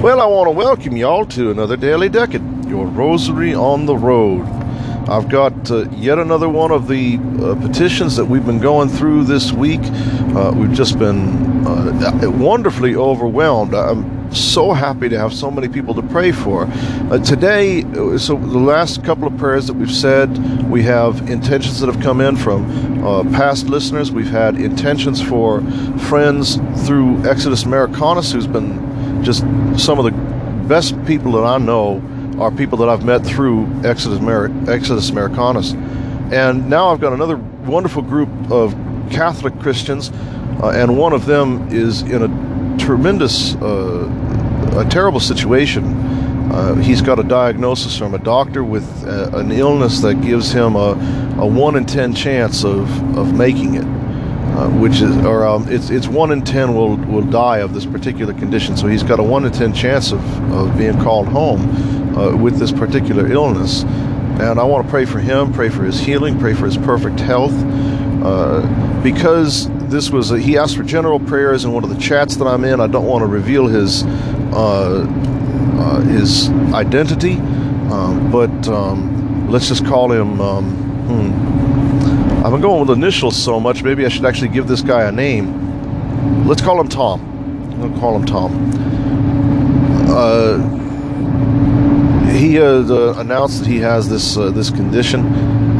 Well, I want to welcome y'all to another Daily Decade, your rosary on the road. I've got uh, yet another one of the uh, petitions that we've been going through this week. Uh, we've just been uh, wonderfully overwhelmed. I'm so happy to have so many people to pray for. Uh, today, uh, so the last couple of prayers that we've said, we have intentions that have come in from past listeners. We've had intentions for friends through Exodus Americanus, who's been just some of the best people that I know are people that I've met through Exodus, Exodus Americanus. And now I've got another wonderful group of Catholic Christians, uh, and one of them is in a tremendous, uh, a terrible situation. Uh, he's got a diagnosis from a doctor with uh, an illness that gives him a, a 1 in 10 chance of, of making it uh, which is, or um, it's it's one in ten will will die of this particular condition. So he's got a one in ten chance of, of being called home uh, with this particular illness. And I want to pray for him, pray for his healing, pray for his perfect health, uh, because this was a, he asked for general prayers in one of the chats that I'm in. I don't want to reveal his uh, uh, his identity, um, but um, let's just call him. Um, hmm, I've been going with initials so much, maybe I should actually give this guy a name. Let's call him Tom. I'll call him Tom. Uh, he has uh, announced that he has this uh, this condition,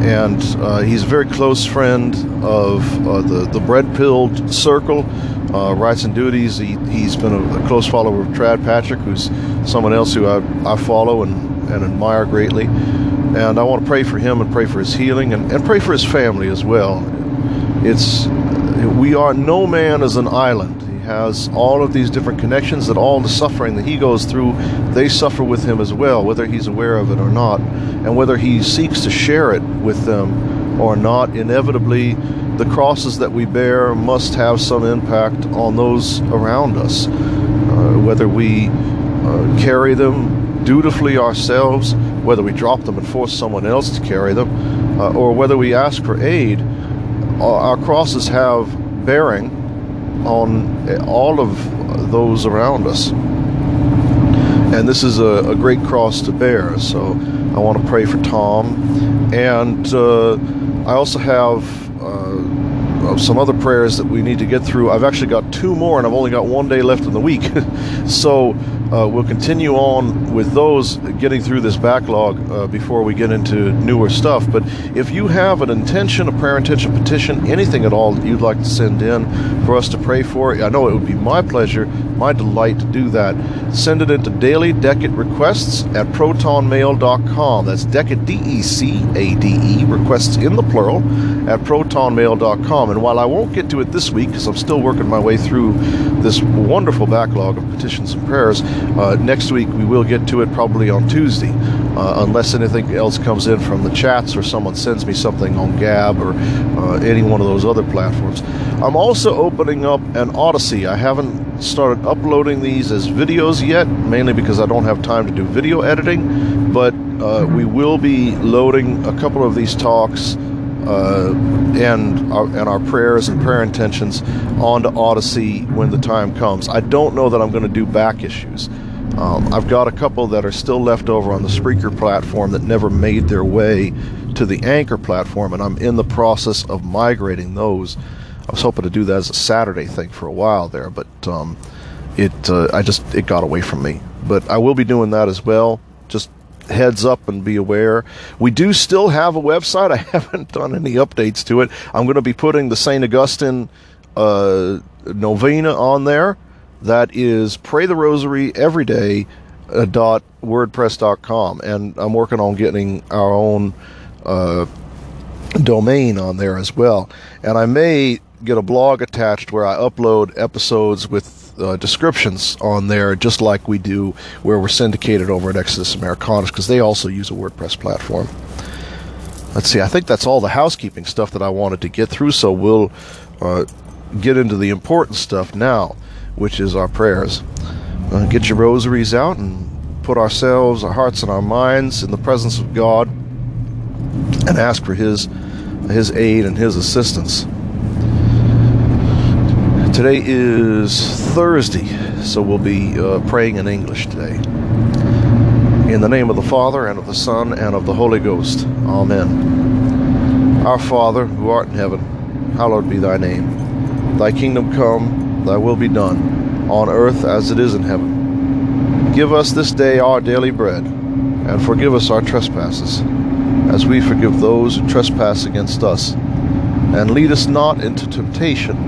and uh, he's a very close friend of uh, the the bread pilled circle, uh, rights and duties. He he's been a, a, close follower of Trad Patrick, who's someone else who I, I follow and, and admire greatly. And I want to pray for him and pray for his healing and, and pray for his family as well. It's we are no man as an island. He has all of these different connections that all the suffering that he goes through, they suffer with him as well, whether he's aware of it or not. And whether he seeks to share it with them or not, inevitably the crosses that we bear must have some impact on those around us. Uh, whether we uh, carry them dutifully ourselves whether we drop them and force someone else to carry them, uh, or whether we ask for aid, uh, our crosses have bearing on all of those around us. And this is a, a great cross to bear. So I want to pray for Tom. And uh, I also have uh, some other prayers that we need to get through. I've actually got two more, and I've only got one day left in the week. so uh, we'll continue on with those, getting through this backlog uh, before we get into newer stuff. But if you have an intention, a prayer intention, petition, anything at all that you'd like to send in for us to pray for, I know it would be my pleasure, my delight to do that. Send it into Daily Decade Requests at protonmail.com. That's Decade, D E C A D E, requests in the plural, at protonmail.com. And while I won't get to it this week, because I'm still working my way through this wonderful backlog of petitions and prayers, uh, next week we will get to it probably on Tuesday, uh, unless anything else comes in from the chats or someone sends me something on Gab or uh, any one of those other platforms. I'm also opening up an Odysee. I haven't started uploading these as videos yet, mainly because I don't have time to do video editing, but uh, we will be loading a couple of these talks. Uh, and our, and our prayers and prayer intentions onto Odysee when the time comes. I don't know that I'm going to do back issues. Um, I've got a couple that are still left over on the Spreaker platform that never made their way to the Anchor platform, and I'm in the process of migrating those. I was hoping to do that as a Saturday thing for a while there, but um, it uh, I just it got away from me. But I will be doing that as well. Just heads up and be aware. We do still have a website. I haven't done any updates to it. I'm going to be putting the St. Augustine uh, novena on there. That is pray the rosary every day uh, dot wordpress.com and I'm working on getting our own uh, domain on there as well. And I may get a blog attached where I upload episodes with uh, descriptions on there, just like we do where we're syndicated over at Exodus Americanus, because they also use a WordPress platform. Let's see, I think that's all the housekeeping stuff that I wanted to get through, so we'll uh, get into the important stuff now, which is our prayers. Uh, get your rosaries out and put ourselves, our hearts, and our minds in the presence of God and ask for His, His aid and His assistance. Today is Thursday, so we'll be uh, praying in English today. In the name of the Father, and of the Son, and of the Holy Ghost. Amen. Our Father, who art in heaven, hallowed be thy name. Thy kingdom come, thy will be done, on earth as it is in heaven. Give us this day our daily bread, and forgive us our trespasses, as we forgive those who trespass against us. And lead us not into temptation,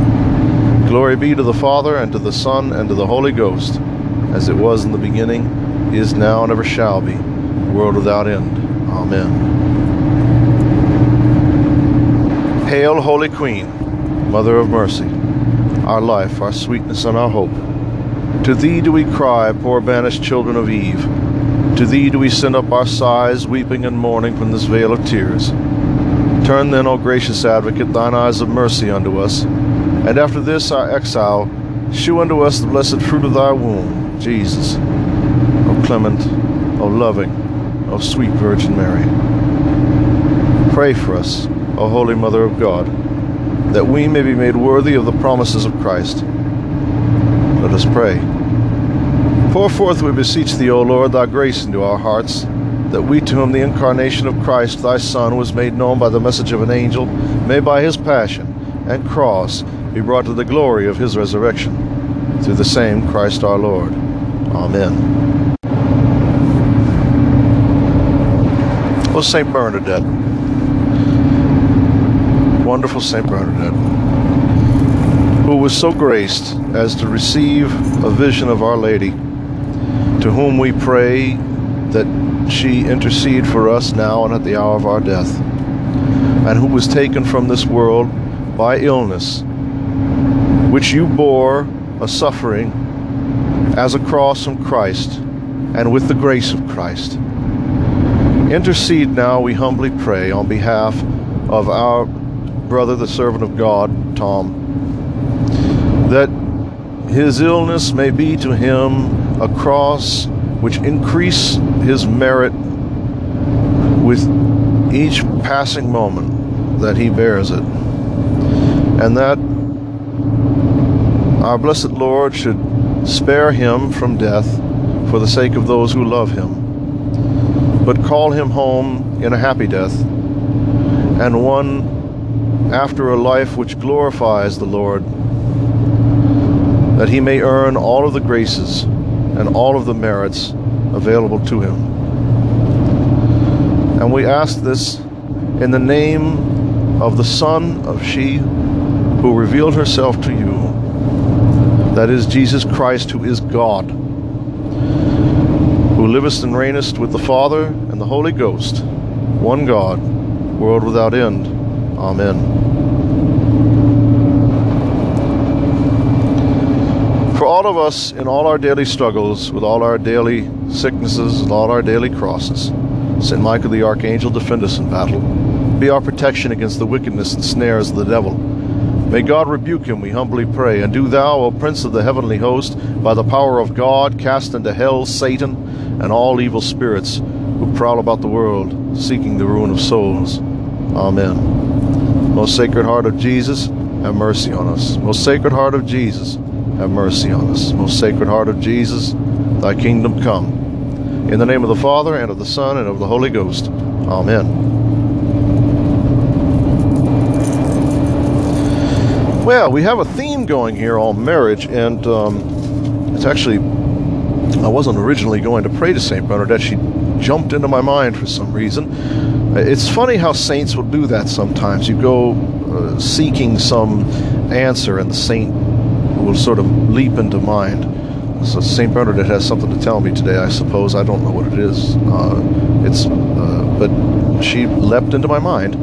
Glory be to the Father, and to the Son, and to the Holy Ghost, as it was in the beginning, is now, and ever shall be, world without end. Amen. Hail, Holy Queen, Mother of Mercy, our life, our sweetness, and our hope. To thee do we cry, poor banished children of Eve. To thee do we send up our sighs, weeping and mourning from this vale of tears. Turn then, O gracious advocate, thine eyes of mercy unto us, and after this our exile, shew unto us the blessed fruit of thy womb, Jesus. O clement, O loving, O sweet Virgin Mary. Pray for us, O Holy Mother of God, that we may be made worthy of the promises of Christ. Let us pray. Pour forth, we beseech thee, O Lord, thy grace into our hearts, that we to whom the incarnation of Christ, thy Son, was made known by the message of an angel, may by his passion and cross be brought to the glory of his resurrection. Through the same Christ our Lord. Amen. Oh, St. Bernadette. Wonderful St. Bernadette, who was so graced as to receive a vision of Our Lady, to whom we pray that she intercede for us now and at the hour of our death, and who was taken from this world by illness, which you bore a suffering as a cross from Christ and with the grace of Christ. Intercede now, we humbly pray, on behalf of our brother, the servant of God, Tom, that his illness may be to him a cross which increase his merit with each passing moment that he bears it. And that our blessed Lord should spare him from death for the sake of those who love him, but call him home in a happy death, and one after a life which glorifies the Lord, that he may earn all of the graces and all of the merits available to him. And we ask this in the name of the Son of she who revealed herself to you, that is Jesus Christ, who is God, who livest and reignest with the Father and the Holy Ghost, one God, world without end. Amen. For all of us in all our daily struggles, with all our daily sicknesses and all our daily crosses, St. Michael the Archangel, defend us in battle. Be our protection against the wickedness and snares of the devil. May God rebuke him, we humbly pray. And do thou, O Prince of the heavenly host, by the power of God, cast into hell Satan and all evil spirits who prowl about the world, seeking the ruin of souls. Amen. Most Sacred Heart of Jesus, have mercy on us. Most Sacred Heart of Jesus, have mercy on us. Most Sacred Heart of Jesus, thy kingdom come. In the name of the Father, and of the Son, and of the Holy Ghost. Amen. Well, we have a theme going here on marriage, and um, it's actually, I wasn't originally going to pray to St. Bernadette. She jumped into my mind for some reason. It's funny how saints will do that sometimes. You go uh, seeking some answer, and the saint will sort of leap into mind. So St. Bernadette has something to tell me today, I suppose. I don't know what it is. Uh, it's, uh, but she leapt into my mind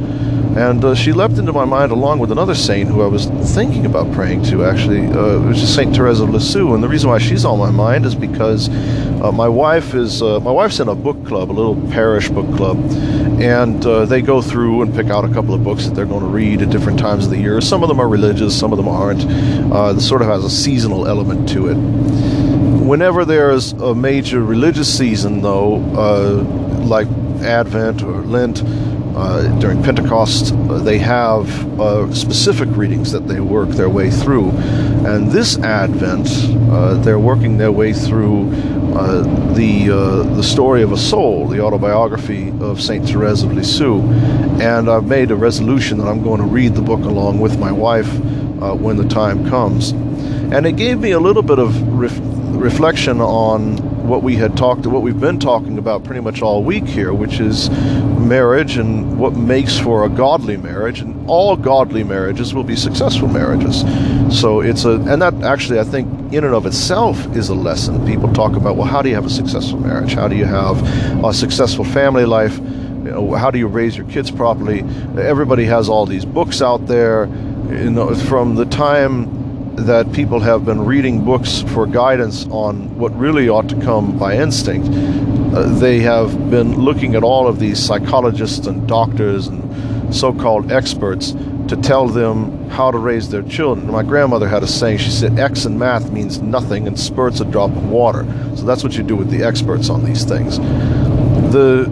and uh, she leapt into my mind along with another saint who I was thinking about praying to, actually, uh, which is Saint Therese of Lisieux. And the reason why she's on my mind is because uh, my wife is uh, my wife's in a book club, a little parish book club, and uh, they go through and pick out a couple of books that they're going to read at different times of the year. Some of them are religious, some of them aren't. Uh, this sort of has a seasonal element to it. Whenever there's a major religious season, though, like Advent or Lent, uh, during Pentecost, uh, they have uh, specific readings that they work their way through. And this Advent, uh, they're working their way through uh, the, uh, the story of a soul, the autobiography of St. Therese of Lisieux. And I've made a resolution that I'm going to read the book along with my wife when the time comes. And it gave me a little bit of ref- reflection on what we had talked what we've been talking about pretty much all week here, which is marriage and what makes for a godly marriage. And all godly marriages will be successful marriages. So it's a and that actually I think in and of itself is a lesson. People talk about well, how do you have a successful marriage? How do you have a successful family life? You know, how do you raise your kids properly? Everybody has all these books out there. You know, from the time that people have been reading books for guidance on what really ought to come by instinct. Uh, they have been looking at all of these psychologists and doctors and so called experts to tell them how to raise their children. My grandmother had a saying, she said, X in math means nothing and spurt's a drop of water. So that's what you do with the experts on these things. The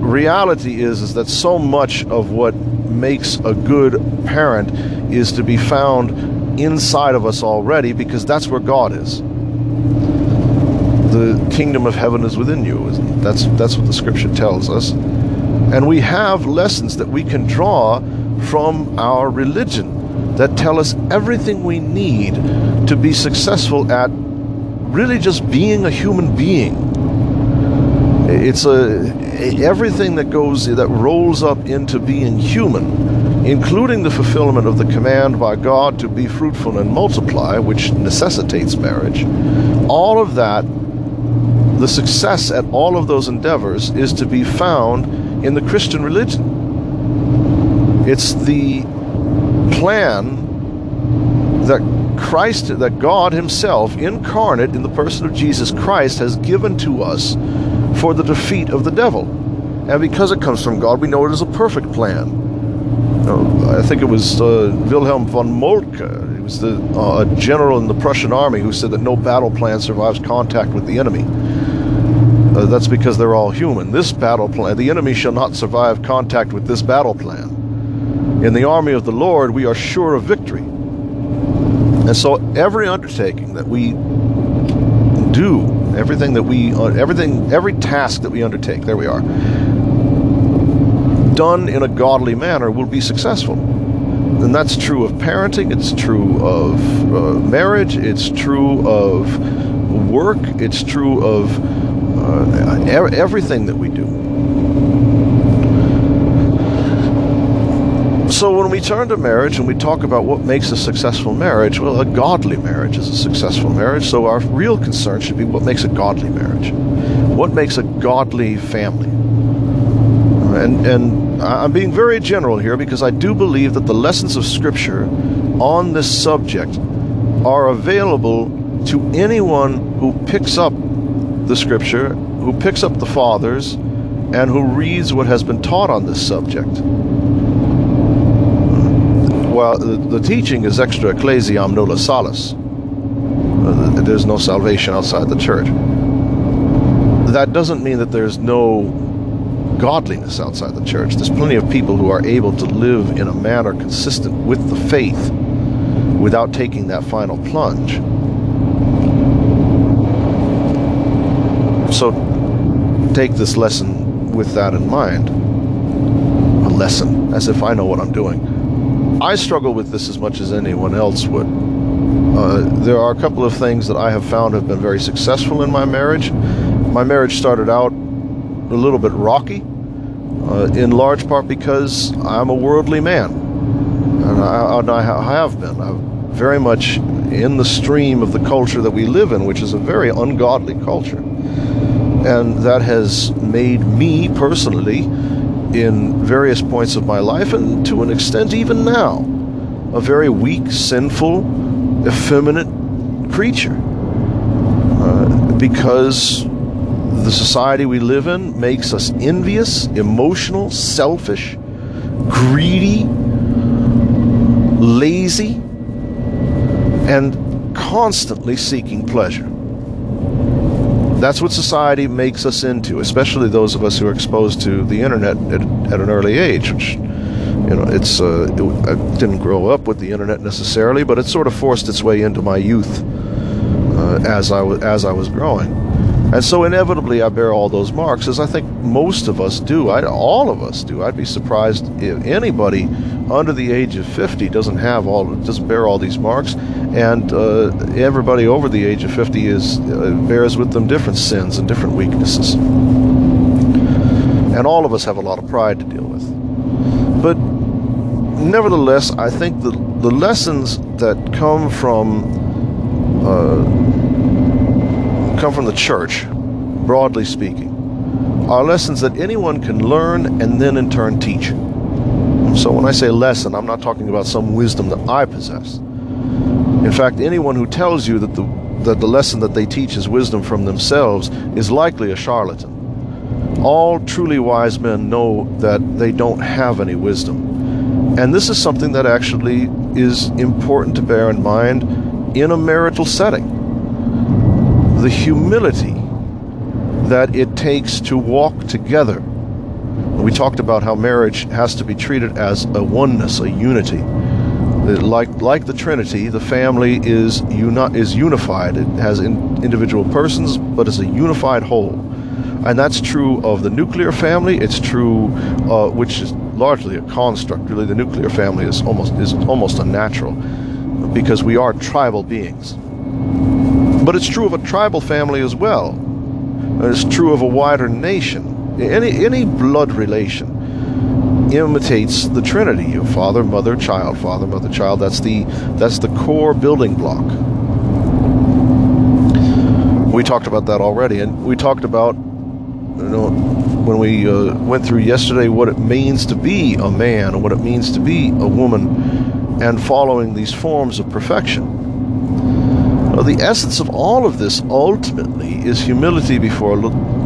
reality is, is that so much of what makes a good parent is to be found inside of us already because that's where God is. The kingdom of heaven is within you. That's that's what the scripture tells us. And we have lessons that we can draw from our religion that tell us everything we need to be successful at really just being a human being. It's a everything that goes that rolls up into being human including the fulfillment of the command by God to be fruitful and multiply, which necessitates marriage, all of that, the success at all of those endeavors is to be found in the Christian religion. It's the plan that Christ, that God Himself, incarnate in the person of Jesus Christ, has given to us for the defeat of the devil. And because it comes from God, we know it is a perfect plan I think it was uh, Wilhelm von Moltke. He was the uh, a general in the Prussian army who said that no battle plan survives contact with the enemy. Uh, that's because they're all human. This battle plan, the enemy shall not survive contact with this battle plan. In the army of the Lord, we are sure of victory. And so every undertaking that we do, everything that we, uh, everything, every task that we undertake, there we are, done in a godly manner will be successful. And that's true of parenting, it's true of uh, marriage, it's true of work, it's true of uh, everything that we do. So when we turn to marriage and we talk about what makes a successful marriage, well, a godly marriage is a successful marriage. So our real concern should be what makes a godly marriage, what makes a godly family. And and I'm being very general here because I do believe that the lessons of Scripture on this subject are available to anyone who picks up the Scripture, who picks up the Fathers, and who reads what has been taught on this subject well, the, the teaching is extra ecclesiam nulla salus. There's no salvation outside the church. That doesn't mean that there's no godliness outside the church. There's plenty of people who are able to live in a manner consistent with the faith without taking that final plunge. So take this lesson with that in mind. A lesson, as if I know what I'm doing. I struggle with this as much as anyone else would. Uh, there are a couple of things that I have found have been very successful in my marriage. My marriage started out a little bit rocky, uh, in large part because I'm a worldly man. And I, and I have been. I'm very much in the stream of the culture that we live in, which is a very ungodly culture. And that has made me personally in various points of my life, and to an extent even now, a very weak, sinful, effeminate creature. Uh, because the society we live in makes us envious, emotional, selfish, greedy, lazy, and constantly seeking pleasure. That's what society makes us into, especially those of us who are exposed to the internet at, at an early age, which, you know, it's, uh, it, I didn't grow up with the internet necessarily, but it sort of forced its way into my youth uh, as, I was, as I was growing. And so inevitably I bear all those marks, as I think most of us do. I, all of us do. I'd be surprised if anybody under the age of 50 doesn't have all, doesn't bear all these marks, and uh, everybody over the age of 50 is uh, bears with them different sins and different weaknesses. And all of us have a lot of pride to deal with. But nevertheless, I think the the lessons that come from uh, come from the church, broadly speaking, are lessons that anyone can learn and then in turn teach. So when I say lesson, I'm not talking about some wisdom that I possess. In fact, anyone who tells you that the that the lesson that they teach is wisdom from themselves is likely a charlatan. All truly wise men know that they don't have any wisdom. And this is something that actually is important to bear in mind in a marital setting the humility that it takes to walk together. We talked about how marriage has to be treated as a oneness, a unity. Like, like the Trinity, the family is, uni- is unified. It has in- individual persons, but it's a unified whole. And that's true of the nuclear family. It's true, uh, which is largely a construct. Really, the nuclear family is almost is almost unnatural because we are tribal beings. But it's true of a tribal family as well. It's true of a wider nation. Any, any blood relation imitates the Trinity of father, mother, child, father, mother, child. That's the, that's the core building block. We talked about that already, and we talked about you know, when we uh, went through yesterday what it means to be a man and what it means to be a woman and following these forms of perfection. Well, the essence of all of this ultimately is humility before,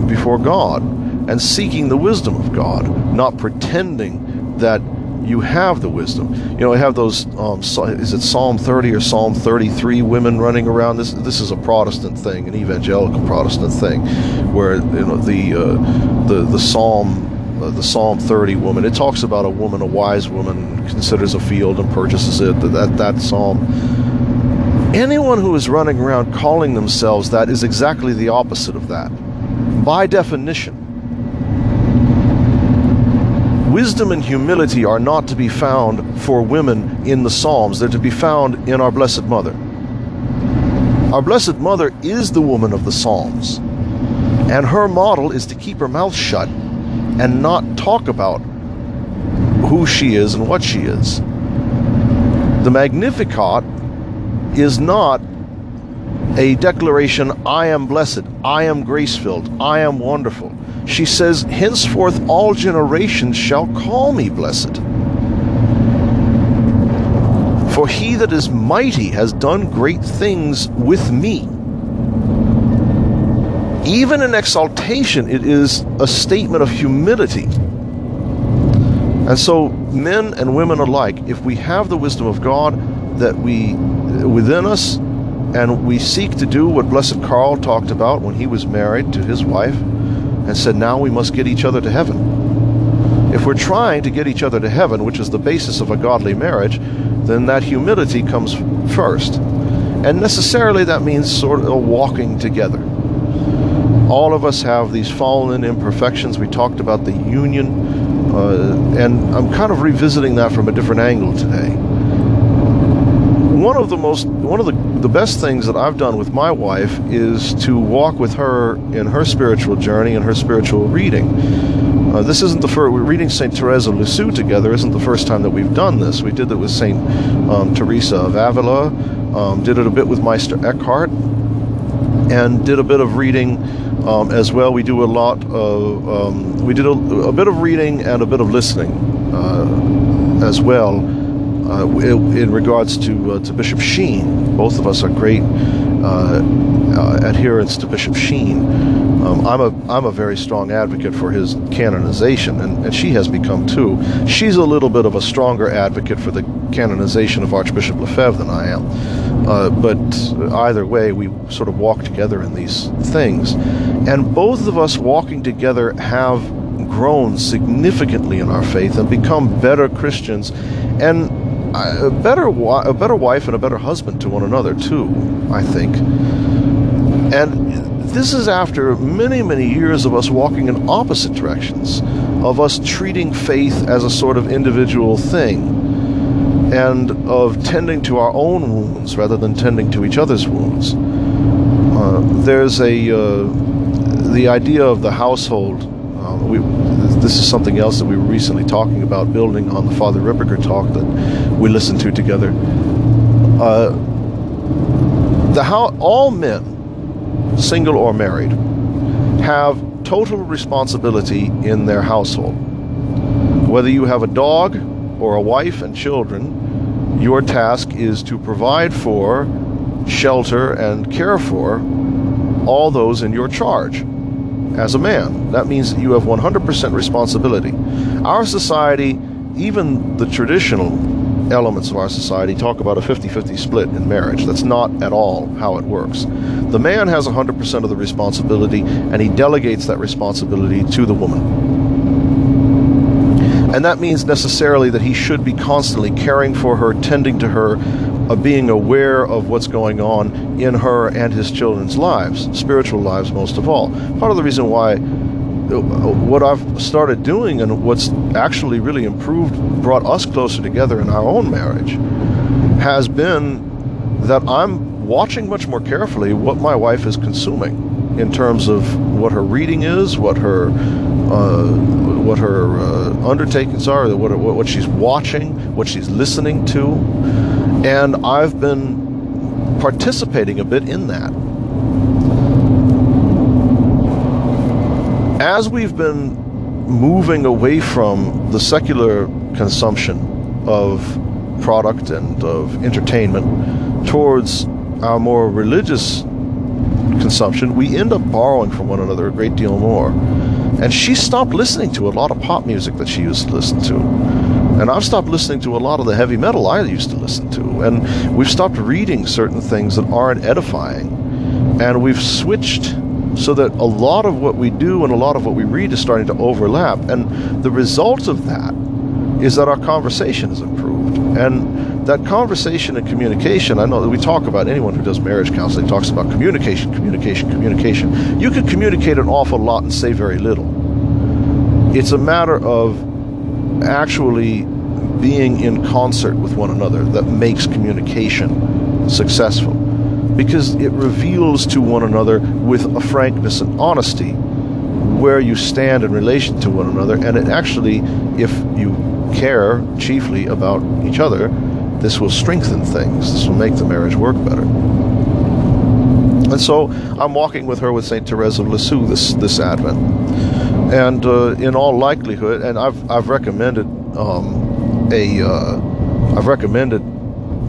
before God and seeking the wisdom of God, not pretending that you have the wisdom. You know, I have those. Um, is it Psalm 30 or Psalm 33 women running around? This this is a Protestant thing, an evangelical Protestant thing, where you know the uh, the the Psalm. Uh, the Psalm 30 woman. It talks about a woman, a wise woman, considers a field and purchases it. That that psalm. Anyone who is running around calling themselves that is exactly the opposite of that. By definition, Wisdom and humility are not to be found for women in the Psalms, they're to be found in our Blessed Mother. Our Blessed Mother is the woman of the Psalms, and her model is to keep her mouth shut and not talk about who she is and what she is. The Magnificat is not a declaration, I am blessed, I am grace filled, I am wonderful she says, Henceforth all generations shall call me blessed. For he that is mighty has done great things with me. Even in exaltation, it is a statement of humility. And so, men and women alike, if we have the wisdom of God that we within us, and we seek to do what Blessed Karl talked about when he was married to his wife, and said, now we must get each other to heaven. If we're trying to get each other to heaven, which is the basis of a godly marriage, then that humility comes first. And necessarily that means sort of walking together. All of us have these fallen imperfections. We talked about the union, uh, and I'm kind of revisiting that from a different angle today one of the most one of the, the best things that I've done with my wife is to walk with her in her spiritual journey and her spiritual reading. Uh, this isn't the first. We're reading Saint Therese of Lisieux together. Isn't the first time that we've done this. We did it with Saint um, Teresa of Avila. Um, did it a bit with Meister Eckhart, and did a bit of reading um, as well. We do a lot of um, we did a, a, bit of reading and a bit of listening uh, as well uh, in regards to uh, to Bishop Sheen. Both of us are great uh, adherents to Bishop Sheen. Um, I'm a I'm a very strong advocate for his canonization, and, and she has become too. She's a little bit of a stronger advocate for the canonization of Archbishop Lefebvre than I am. Uh, but either way, we sort of walk together in these things, and both of us walking together have grown significantly in our faith and become better Christians, and a better a better wife and a better husband to one another too. I think, and this is after many many years of us walking in opposite directions, of us treating faith as a sort of individual thing, and of tending to our own wounds rather than tending to each other's wounds. Uh, there's a uh, the idea of the household. Um, we, this is something else that we were recently talking about, building on the Father Ripperger talk that we listened to together. Uh, the how all men, single or married, have total responsibility in their household. Whether you have a dog or a wife and children, your task is to provide for, shelter, and care for all those in your charge as a man. That means that you have 100% responsibility. Our society, even the traditional elements of our society, talk about a 50 50 split in marriage. That's not at all how it works. The man has 100% of the responsibility, and he delegates that responsibility to the woman. And that means necessarily that he should be constantly caring for her, tending to her, of being aware of what's going on in her and his children's lives, spiritual lives most of all. Part of the reason why uh, what I've started doing and what's actually really improved, brought us closer together in our own marriage, has been that I'm watching much more carefully what my wife is consuming in terms of what her reading is, what her uh, what her uh, undertakings are, what, what she's watching, what she's listening to, and I've been participating a bit in that. As we've been moving away from the secular consumption of product and of entertainment towards our more religious consumption, we end up borrowing from one another a great deal more. And she stopped listening to a lot of pop music that she used to listen to And I've stopped listening to a lot of the heavy metal I used to listen to. And we've stopped reading certain things that aren't edifying. And we've switched so that a lot of what we do and a lot of what we read is starting to overlap. And the result of that is that our conversation has improved. And that conversation and communication, I know that we talk about anyone who does marriage counseling talks about communication, communication, communication. You can communicate an awful lot and say very little. It's a matter of actually being in concert with one another that makes communication successful because it reveals to one another with a frankness and honesty where you stand in relation to one another and it actually if you care chiefly about each other this will strengthen things this will make the marriage work better and so I'm walking with her with Saint Therese of Lisieux this this Advent and uh, in all likelihood and I've I've recommended um, a uh, recommended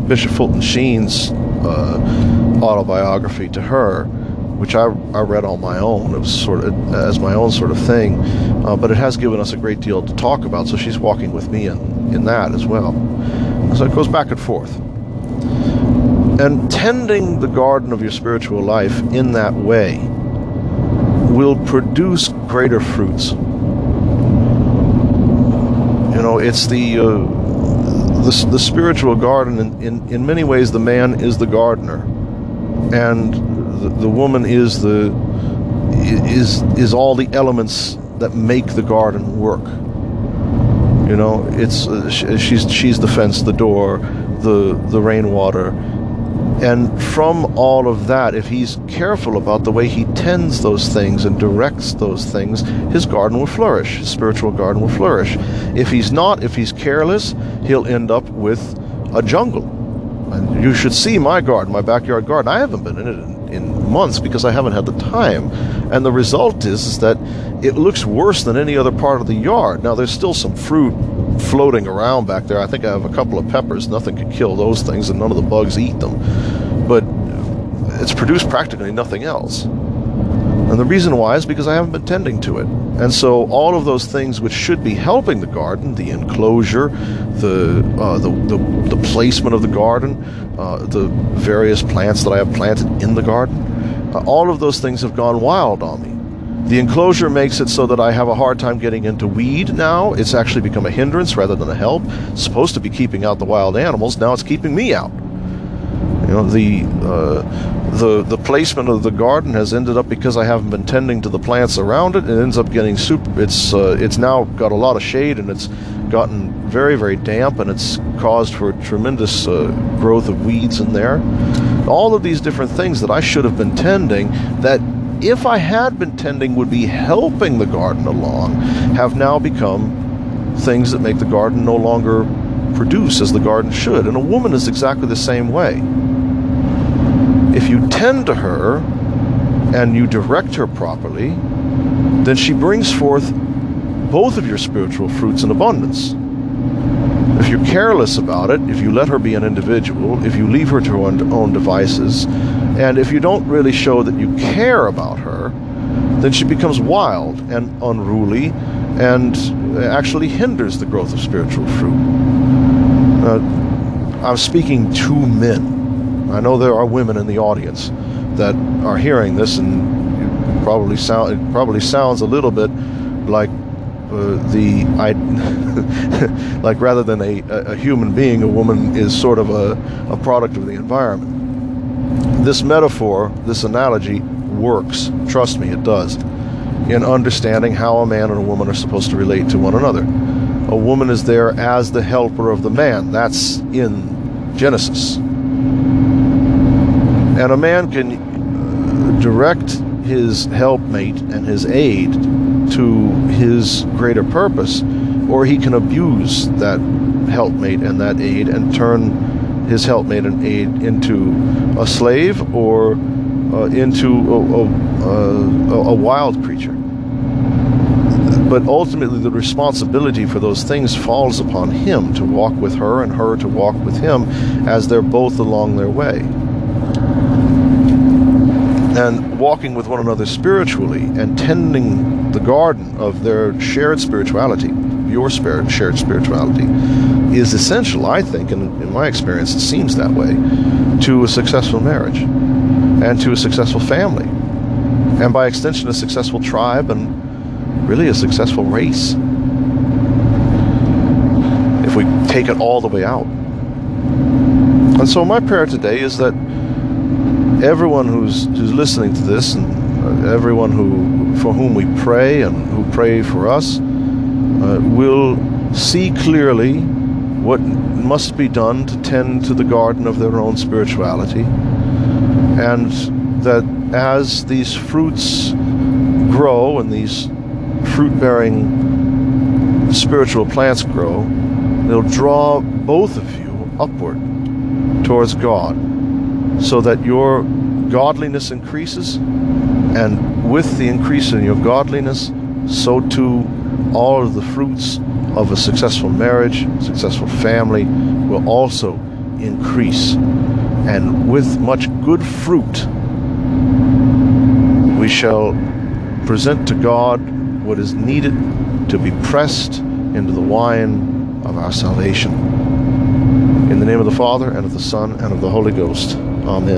Bishop Fulton Sheen's uh, autobiography to her, which I, I read on my own. It was sort of as my own sort of thing, uh, but it has given us a great deal to talk about. So she's walking with me in in that as well. So it goes back and forth. And tending the garden of your spiritual life in that way will produce greater fruits. You know, it's the uh, the, the spiritual garden, in, in, in many ways, the man is the gardener, and the, the woman is the is is all the elements that make the garden work. You know, it's uh, she's she's the fence, the door, the the rainwater, and from all of that, if he's careful about the way he tends those things and directs those things, his garden will flourish. His spiritual garden will flourish. If he's not, if he's careless, he'll end up with a jungle. And you should see my garden, my backyard garden. I haven't been in it in, months because I haven't had the time. And the result is, is that it looks worse than any other part of the yard. Now, there's still some fruit floating around back there. I think I have a couple of peppers. Nothing could kill those things, and none of the bugs eat them. But it's produced practically nothing else. And the reason why is because I haven't been tending to it. And so all of those things which should be helping the garden, the enclosure, the uh, the, the, the, placement of the garden, uh, the various plants that I have planted in the garden, uh, all of those things have gone wild on me. The enclosure makes it so that I have a hard time getting into weed now. It's actually become a hindrance rather than a help. It's supposed to be keeping out the wild animals. Now it's keeping me out. You know, the uh, the the placement of the garden has ended up because I haven't been tending to the plants around it. It ends up getting super. It's uh, it's now got a lot of shade and it's gotten very very damp and it's caused for tremendous uh, growth of weeds in there. All of these different things that I should have been tending that if I had been tending would be helping the garden along, have now become things that make the garden no longer produce as the garden should. And a woman is exactly the same way. If you tend to her and you direct her properly, then she brings forth both of your spiritual fruits in abundance. If you're careless about it, if you let her be an individual, if you leave her to her own devices, and if you don't really show that you care about her, then she becomes wild and unruly and actually hinders the growth of spiritual fruit. Uh, I'm speaking to men. I know there are women in the audience that are hearing this, and probably sound it probably sounds a little bit like uh, the I, like rather than a, a human being, a woman is sort of a, a product of the environment this metaphor, this analogy, works. Trust me, it does. In understanding how a man and a woman are supposed to relate to one another. A woman is there as the helper of the man. That's in Genesis. And a man can uh, direct his helpmate and his aid to his greater purpose, or he can abuse that helpmate and that aid and turn his helpmate and aid into a slave or uh, into a, a, a, wild creature. But ultimately, the responsibility for those things falls upon him to walk with her and her to walk with him as they're both along their way. And walking with one another spiritually and tending the garden of their shared spirituality your spirit, shared spirituality is essential, I think, and in my experience, it seems that way, to a successful marriage and to a successful family, and by extension, a successful tribe and really a successful race. If we take it all the way out. And so, my prayer today is that everyone who's, who's listening to this and uh, everyone who for whom we pray and who pray for us uh, will see clearly what must be done to tend to the garden of their own spirituality, and that as these fruits grow and these fruit bearing spiritual plants grow, they'll draw both of you upward towards God so that your godliness increases, and with the increase in your godliness, so too all of the fruits of a successful marriage, successful family will also increase. And with much good fruit, we shall present to God what is needed to be pressed into the wine of our salvation. In the name of the Father, and of the Son, and of the Holy Ghost. Amen.